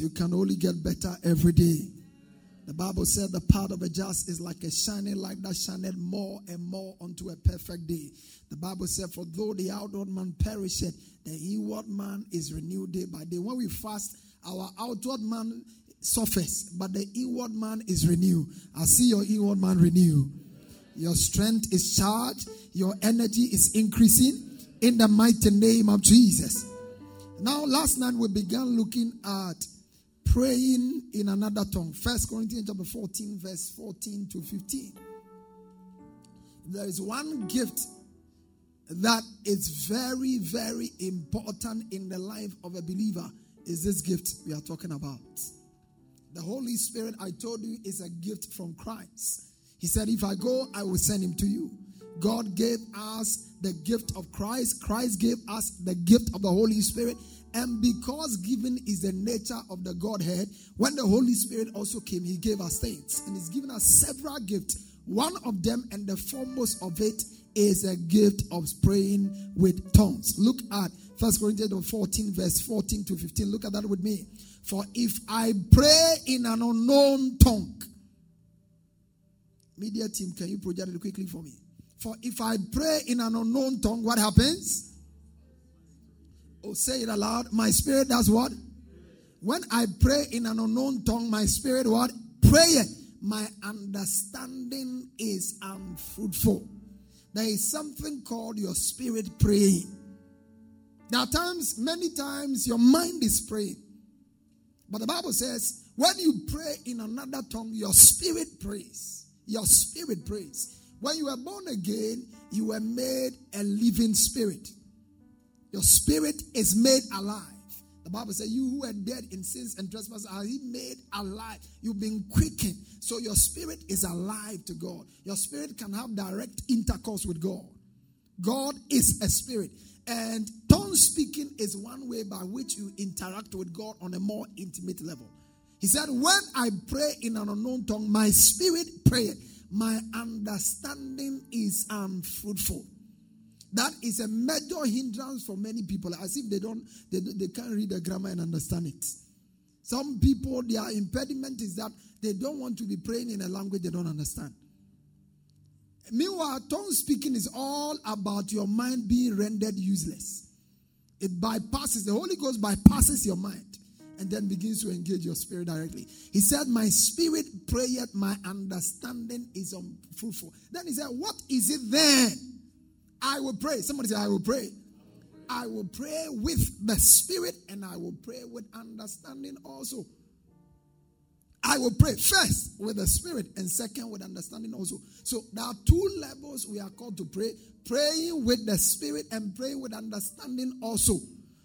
You can only get better every day. The Bible said the path of a just is like a shining light that shineth more and more unto a perfect day. The Bible said, For though the outward man perisheth, the inward man is renewed day by day. When we fast, our outward man suffers, but the inward man is renewed. I see your inward man renewed. Your strength is charged, your energy is increasing in the mighty name of Jesus. Now, last night we began looking at praying in another tongue. First Corinthians chapter 14, verse 14 to 15. There is one gift that is very, very important in the life of a believer. Is this gift we are talking about? The Holy Spirit, I told you, is a gift from Christ. He said, If I go, I will send him to you. God gave us the gift of Christ. Christ gave us the gift of the Holy Spirit. And because giving is the nature of the Godhead, when the Holy Spirit also came, He gave us things. And He's given us several gifts. One of them, and the foremost of it, is a gift of praying with tongues. Look at 1 Corinthians 14, verse 14 to 15. Look at that with me. For if I pray in an unknown tongue, media team, can you project it quickly for me? For if I pray in an unknown tongue, what happens? Oh, say it aloud. My spirit does what? When I pray in an unknown tongue, my spirit what? Pray. My understanding is unfruitful. There is something called your spirit praying. There are times, many times, your mind is praying. But the Bible says, when you pray in another tongue, your spirit prays. Your spirit prays. When you were born again, you were made a living spirit. Your spirit is made alive. The Bible says, You who are dead in sins and trespasses are he made alive. You've been quickened. So your spirit is alive to God. Your spirit can have direct intercourse with God. God is a spirit. And tongue speaking is one way by which you interact with God on a more intimate level. He said, When I pray in an unknown tongue, my spirit prayer, my understanding is unfruitful. That is a major hindrance for many people, as if they don't, they, they can't read the grammar and understand it. Some people, their impediment is that they don't want to be praying in a language they don't understand. Meanwhile, tongue speaking is all about your mind being rendered useless. It bypasses, the Holy Ghost bypasses your mind and then begins to engage your spirit directly. He said, My spirit prayeth, my understanding is unfruitful. Then he said, What is it then? I will pray. Somebody say, I will pray. I will pray with the Spirit and I will pray with understanding also. I will pray first with the Spirit and second with understanding also. So there are two levels we are called to pray praying with the Spirit and praying with understanding also.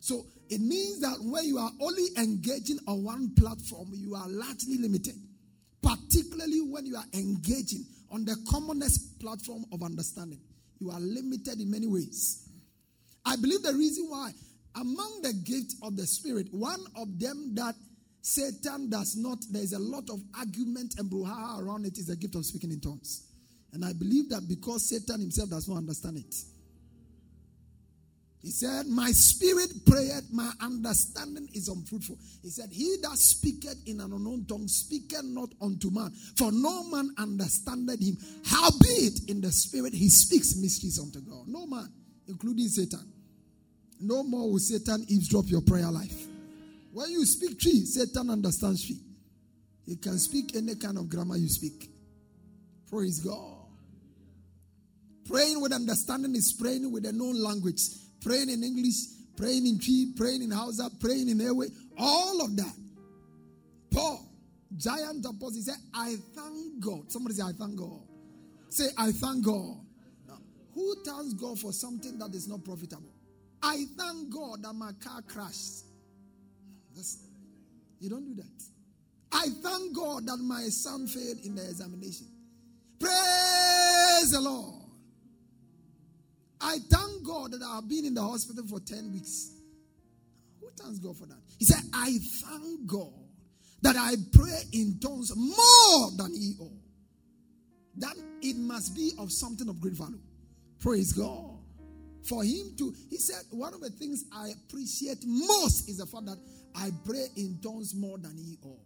So it means that when you are only engaging on one platform, you are largely limited, particularly when you are engaging on the commonest platform of understanding. You are limited in many ways. I believe the reason why, among the gifts of the Spirit, one of them that Satan does not, there's a lot of argument and brouhaha around it, is the gift of speaking in tongues. And I believe that because Satan himself does not understand it. He said, My spirit prayed, my understanding is unfruitful. He said, He that speaketh in an unknown tongue speaketh not unto man, for no man understandeth him. Howbeit in the spirit he speaks mysteries unto God. No man, including Satan. No more will Satan eavesdrop your prayer life. When you speak Twi, Satan understands Twi. He can speak any kind of grammar you speak. Praise God. Praying with understanding is praying with a known language. Praying in English, praying in Twi, praying in Hausa, praying in Ewe, all of that. Paul, giant apostle, he said, I thank God. Somebody say, I thank God. Say, I thank God. Now, who thanks God for something that is not profitable? I thank God that my car crashed. That's, you don't do that. I thank God that my son failed in the examination. Praise the Lord. I thank God that I have been in the hospital for 10 weeks. Who thanks God for that? He said, I thank God that I pray in tongues more than he all. That it must be of something of great value. Praise God. For him to, he said, one of the things I appreciate most is the fact that I pray in tongues more than he all.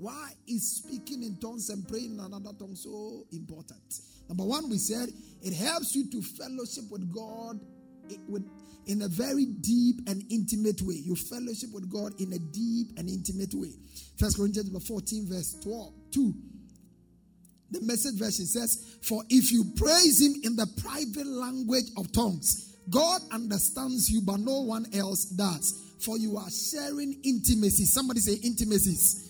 Why is speaking in tongues and praying in another tongue so important? Number one, we said it helps you to fellowship with God in a very deep and intimate way. You fellowship with God in a deep and intimate way. First Corinthians 14, verse 12, 2. The message version says, For if you praise him in the private language of tongues, God understands you, but no one else does. For you are sharing intimacy. Somebody say intimacies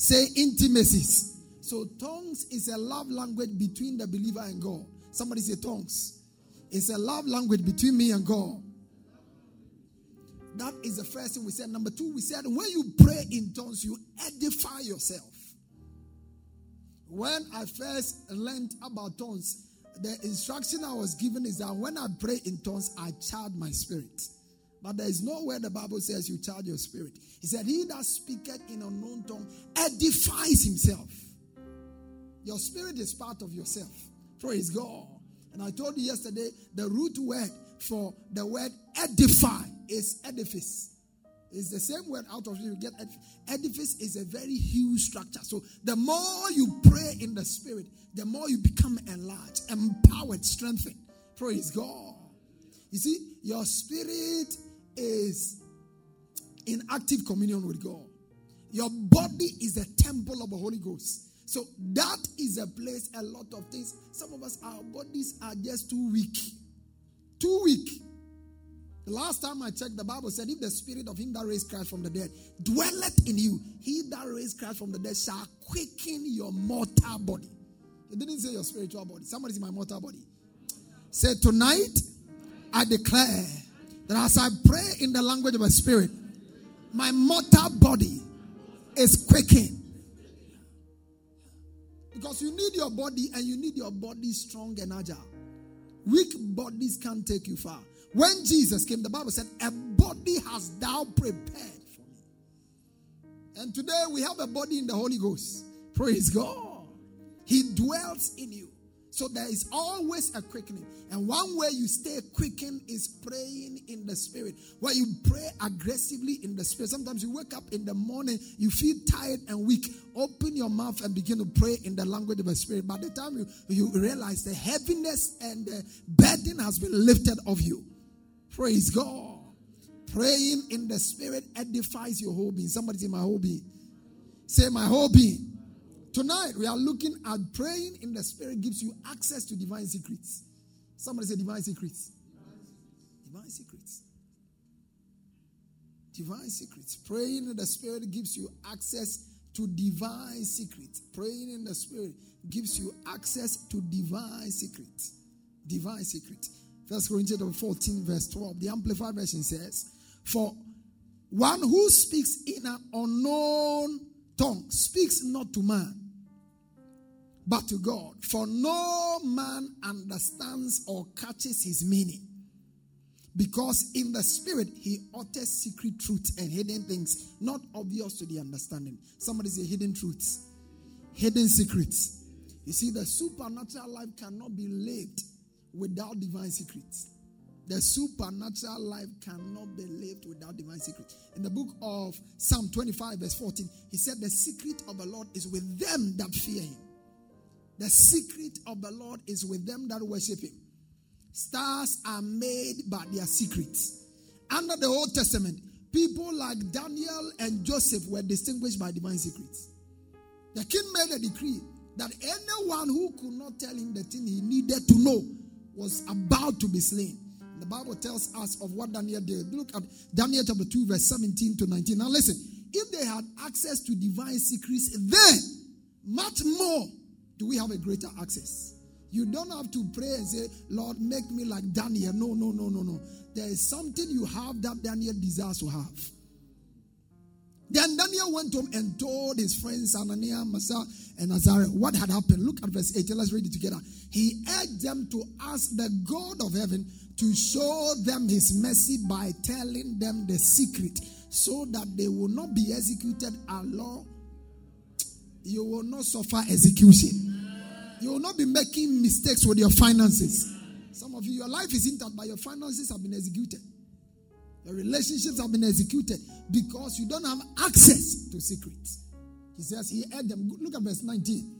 Say intimacies. So tongues is a love language between the believer and God. Somebody say tongues. It's a love language between me and God. That is the first thing we said. Number two, we said when you pray in tongues, you edify yourself. When I first learned about tongues, the instruction I was given is that when I pray in tongues, I charge my spirit. But there is nowhere the Bible says you charge your spirit. He said, He that speaketh in unknown tongue edifies himself. Your spirit is part of yourself. Praise God. And I told you yesterday the root word for the word edify is edifice. It's the same word out of you get edifice is a very huge structure. So the more you pray in the spirit, the more you become enlarged, empowered, strengthened. Praise God. You see, your spirit is in active communion with God. Your body is a temple of the Holy Ghost. So that is a place, a lot of things. Some of us, our bodies are just too weak. Too weak. The last time I checked, the Bible said, if the spirit of him that raised Christ from the dead dwelleth in you, he that raised Christ from the dead shall quicken your mortal body. It didn't say your spiritual body. Somebody's say my mortal body. Say, tonight I declare that as I pray in the language of a spirit, my mortal body is quaking. Because you need your body and you need your body strong and agile. Weak bodies can't take you far. When Jesus came, the Bible said, A body has thou prepared for me. And today we have a body in the Holy Ghost. Praise God. He dwells in you. So there is always a quickening. And one way you stay quickened is praying in the spirit, where you pray aggressively in the spirit. Sometimes you wake up in the morning, you feel tired and weak. Open your mouth and begin to pray in the language of the spirit. By the time you, you realize the heaviness and the burden has been lifted off you. Praise God. Praying in the spirit edifies your whole being. Somebody say, My whole being. Say, My whole being. Tonight, we are looking at praying in the Spirit gives you access to divine secrets. Somebody say divine secrets. Divine secrets. Divine secrets. Praying in the Spirit gives you access to divine secrets. Praying in the Spirit gives you access to divine secrets. Divine secrets. First Corinthians 14, verse 12. The Amplified Version says, For one who speaks in an unknown tongue speaks not to man, but to God. For no man understands or catches his meaning. Because in the spirit he utters secret truths and hidden things, not obvious to the understanding. Somebody say hidden truths, hidden secrets. You see, the supernatural life cannot be lived without divine secrets. The supernatural life cannot be lived without divine secrets. In the book of Psalm 25, verse 14, he said, The secret of the Lord is with them that fear him. The secret of the Lord is with them that worship him. Stars are made by their secrets, Under the Old Testament, people like Daniel and Joseph were distinguished by divine secrets. The king made a decree that anyone who could not tell him the thing he needed to know was about to be slain. The Bible tells us of what Daniel did. Look at Daniel chapter 2, verse 17 to 19. Now, listen, if they had access to divine secrets, then much more do we have a greater access. You don't have to pray and say, Lord, make me like Daniel. No, no, no, no, no. There is something you have that Daniel desires to have. Then Daniel went home and told his friends Hananiah, Masa, and Azariah what had happened. Look at verse 8. Let's read it together. He urged them to ask the God of heaven to show them his mercy by telling them the secret so that they will not be executed along. You will not suffer execution. You will not be making mistakes with your finances. Some of you, your life is intact, but your finances have been executed. Your relationships have been executed because you don't have access to secrets. He says he had them. Look at verse 19.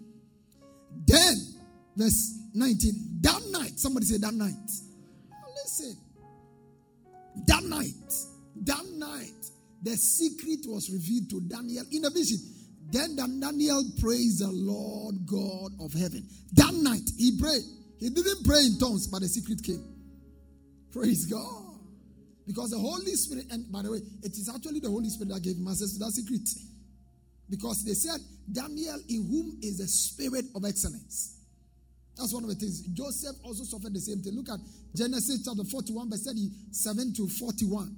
Then, verse 19, that night, somebody say that night. Listen, that night, that night, the secret was revealed to Daniel in a vision. Then Daniel praised the Lord God of heaven. That night, he prayed. He didn't pray in tongues, but the secret came. Praise God. Because the Holy Spirit, and by the way, it is actually the Holy Spirit that gave him access to that secret. Because they said, Daniel, in whom is the spirit of excellence. That's one of the things. Joseph also suffered the same thing. Look at Genesis chapter 41, verse 37 to 41.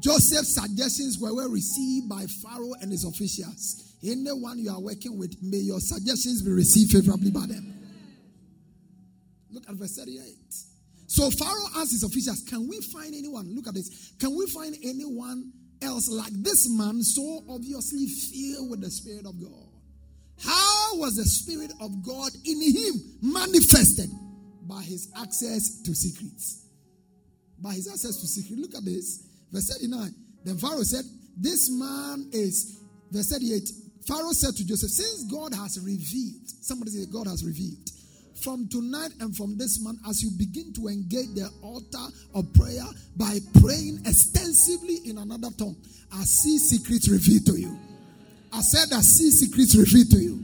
Joseph's suggestions were well received by Pharaoh and his officials. Anyone you are working with, may your suggestions be received favorably by them. Look at verse 38. So Pharaoh asked his officials, Can we find anyone? Look at this. Can we find anyone else like this man so obviously filled with the Spirit of God? How was the Spirit of God in him manifested? By his access to secrets. By his access to secrets. Look at this. Verse 39. Then Pharaoh said, This man is, verse 38. Pharaoh said to Joseph, Since God has revealed, somebody say, God has revealed from tonight and from this month, as you begin to engage the altar of prayer by praying extensively in another tongue, I see secrets revealed to you. I said, I see secrets revealed to you.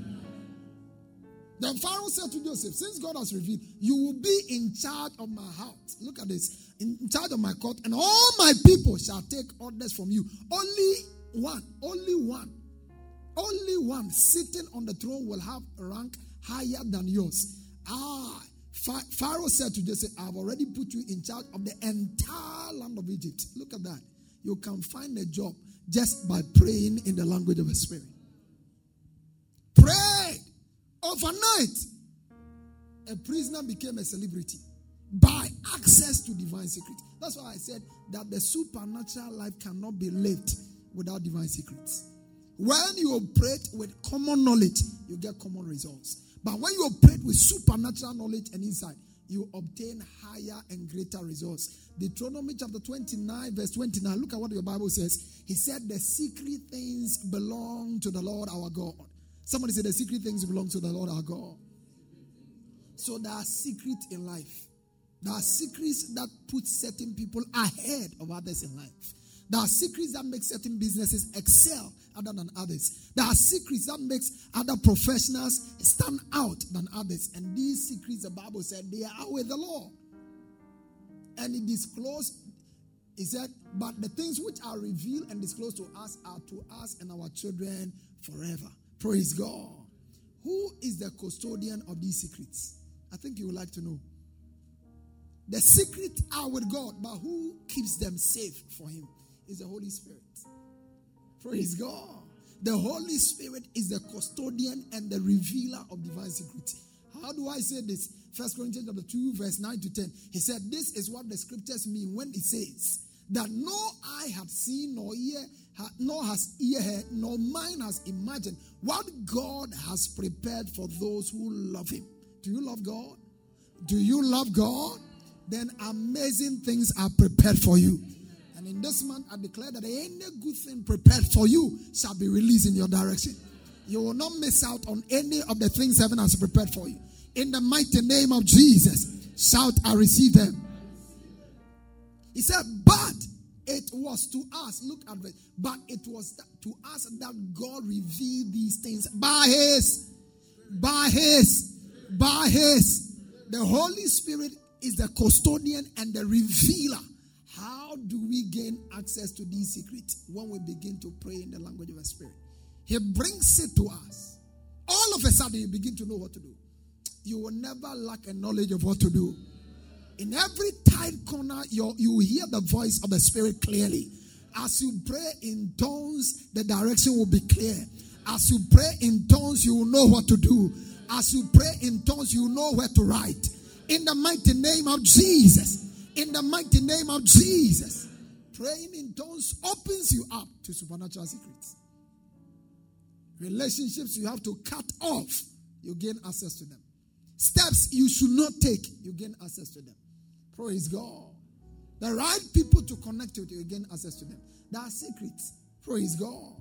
Then Pharaoh said to Joseph, Since God has revealed, you will be in charge of my house. Look at this in charge of my court, and all my people shall take orders from you. Only one, only one, only one sitting on the throne will have a rank higher than yours. Ah, Pharaoh said to Joseph, I've already put you in charge of the entire land of Egypt. Look at that. You can find a job just by praying in the language of the Spirit. Overnight. A prisoner became a celebrity by access to divine secrets. That's why I said that the supernatural life cannot be lived without divine secrets. When you operate with common knowledge, you get common results. But when you operate with supernatural knowledge and insight, you obtain higher and greater results. Deuteronomy chapter 29, verse 29. Look at what your Bible says. He said, The secret things belong to the Lord our God. Somebody said, The secret things belong to the Lord our God. So there are secrets in life. There are secrets that put certain people ahead of others in life. There are secrets that make certain businesses excel other than others. There are secrets that makes other professionals stand out than others. And these secrets, the Bible said, they are with the Lord. And it disclosed, he said, but the things which are revealed and disclosed to us are to us and our children forever. Praise God. Who is the custodian of these secrets? I think you would like to know. The secret are with God, but who keeps them safe for Him is the Holy Spirit. Praise God. The Holy Spirit is the custodian and the revealer of divine secret. How do I say this? First Corinthians chapter 2, verse 9 to 10. He said, This is what the scriptures mean when it says that no eye had seen, nor ear, nor has ear heard, nor mind has imagined what God has prepared for those who love Him. Do you love God? Do you love God? then amazing things are prepared for you. And in this month, I declare that any good thing prepared for you shall be released in your direction. You will not miss out on any of the things heaven has prepared for you. In the mighty name of Jesus, shout, I receive them. He said, But it was to us, look at it, but it was to us that God revealed these things by His, by His, by His. The Holy Spirit is the custodian and the revealer. How do we gain access to these secrets? When we begin to pray in the language of the Spirit. He brings it to us. All of a sudden, you begin to know what to do. You will never lack a knowledge of what to do. In every tight corner, you you hear the voice of the Spirit clearly. As you pray in tongues, the direction will be clear. As you pray in tongues, you will know what to do. As you pray in tongues, you know where to write. In the mighty name of Jesus. In the mighty name of Jesus. Praying in tongues opens you up to supernatural secrets. Relationships you have to cut off, you gain access to them. Steps you should not take, you gain access to them. Praise God. The right people to connect with you, gain access to them. There are secrets. Praise God.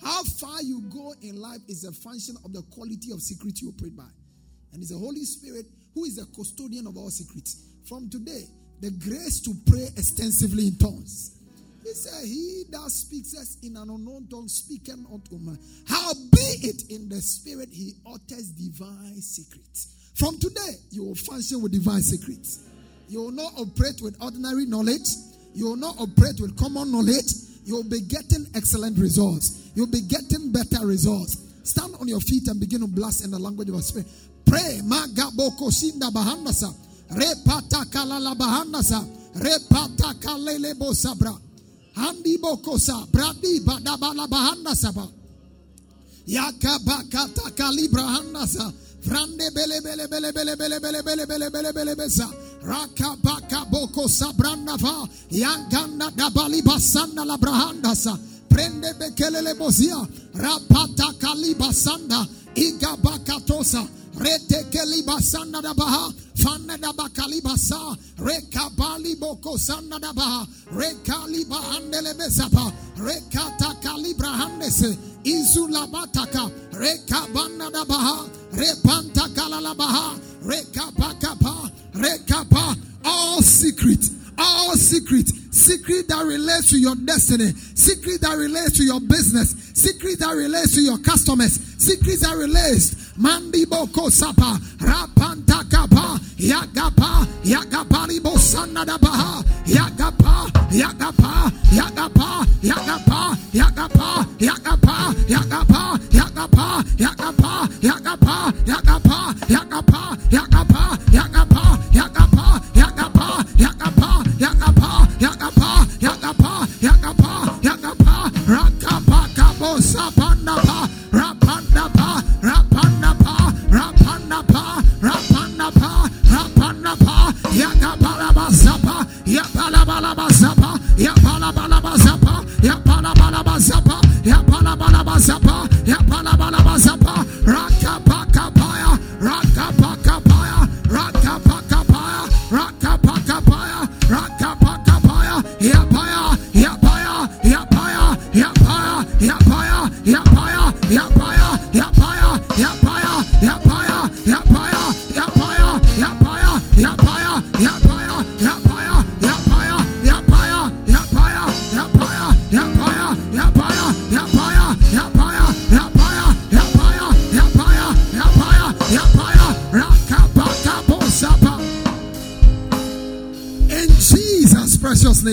How far you go in life is a function of the quality of secret you operate by. And it's the Holy Spirit who is the custodian of all secrets. From today, the grace to pray extensively in tongues. He said, He that speaks us in an unknown tongue speaketh unto man. How be it in the spirit, he utters divine secrets. From today, you will function with divine secrets. You will not operate with ordinary knowledge. You will not operate with common knowledge. You will be getting excellent results. You'll be getting better results. Stand on your feet and begin to blast in the language of the spirit. Pray. Magaboko shinda bahandasa. Repata kalala bahandasa. Repata kalele bosabra. Handi bokosa. Bradi badabala bahandasa ba. Yakabakata kalibra Frande bele bele bele bele bele bele bele bele bele bele besa. Raka baka boko sabranda va. Yanganda dabali basanda la brahandasa. Prende bekelele bozia. Rapata kaliba sanda. Iga bakatosa. Rete keliba sanda da baha. Fanna da bakali basa. Reka bali boko sanda da baha. Reka liba handele besapa. Reka takalibra handese. Izula bataka. Reka banda da baha. Repanta kalalabaha. Rekapakapa. Rekapa. All secret. All secret. Secret that relates to your destiny. Secret that relates to your business. Secret that relates to your customers. Secret that relates. Mandi boko sapa. Rapanta kapa. Yagapa. Yagapari bosana da baha. Yagapa. Yagapa. Yagapa. Yagapa. Yagapa. Yagapa. Yagapa yakapa, yakapa, yakapa, yakapa, yakapa, yakapa, yakapa.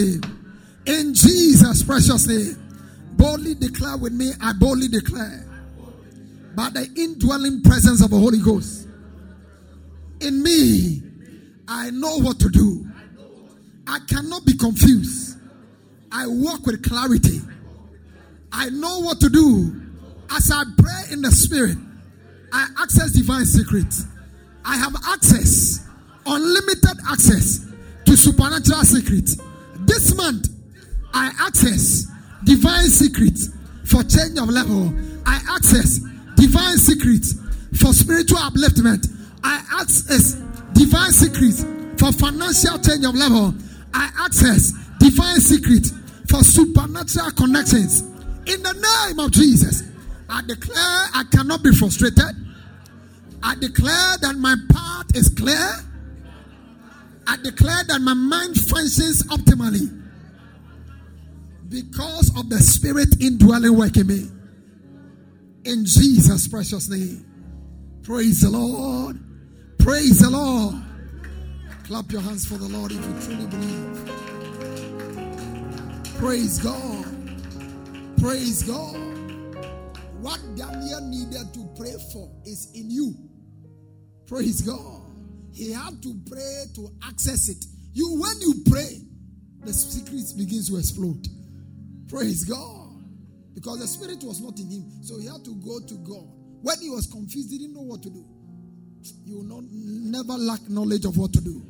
Name. In Jesus' precious name. Boldly declare with me, I boldly declare. By the indwelling presence of the Holy Ghost. In me, I know what to do. I cannot be confused. I walk with clarity. I know what to do. As I pray in the spirit, I access divine secrets. I have access, unlimited access to supernatural secrets. This month, I access divine secrets for change of level. I access divine secrets for spiritual upliftment. I access divine secrets for financial change of level. I access divine secrets for supernatural connections. In the name of Jesus, I declare I cannot be frustrated. I declare that my path is clear. I declare that my mind functions optimally because of the spirit indwelling work in me. In Jesus' precious name. Praise the Lord. Praise the Lord. Clap your hands for the Lord if you truly believe. Praise God. Praise God. What Daniel needed to pray for is in you. Praise God. He had to pray to access it. You, when you pray, the secret begins to explode. Praise God. Because the spirit was not in him. So he had to go to God. When he was confused, he didn't know what to do. You will not, never lack knowledge of what to do.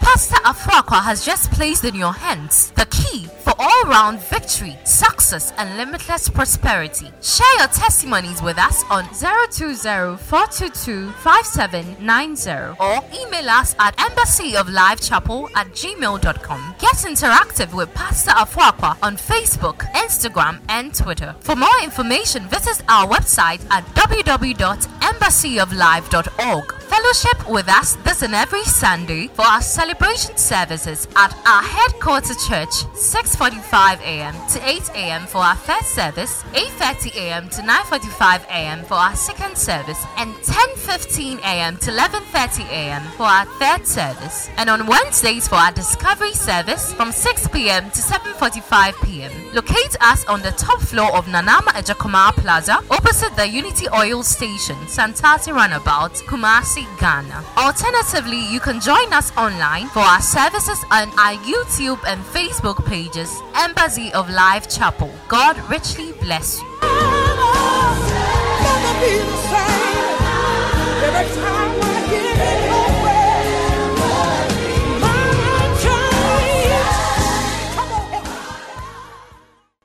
Pastor Afraqua has just placed in your hands the key all round victory, success, and limitless prosperity. Share your testimonies with us on 020-422-5790 or email us at embassyoflifechapel at gmail.com. Get interactive with Pastor Afraqua on Facebook, Instagram, and Twitter. For more information, visit our website at www.embassyoflife.org. Fellowship with us this and every Sunday for our celebration services at our headquarters church, 6:45 a.m. to 8 a.m. for our first service, 8:30 a.m. to 9:45 a.m. for our second service, and 10:15 a.m. to 11:30 a.m. for our third service. And on Wednesdays for our discovery service from 6 p.m. to 7:45 p.m. Locate us on the top floor of Nanama Ejakoma Plaza, opposite the Unity Oil Station, Santasi Runabout, Kumasi, Ghana. Alternatively, you can join us online for our services on our YouTube and Facebook pages, Embassy of Life Chapel. God richly bless you.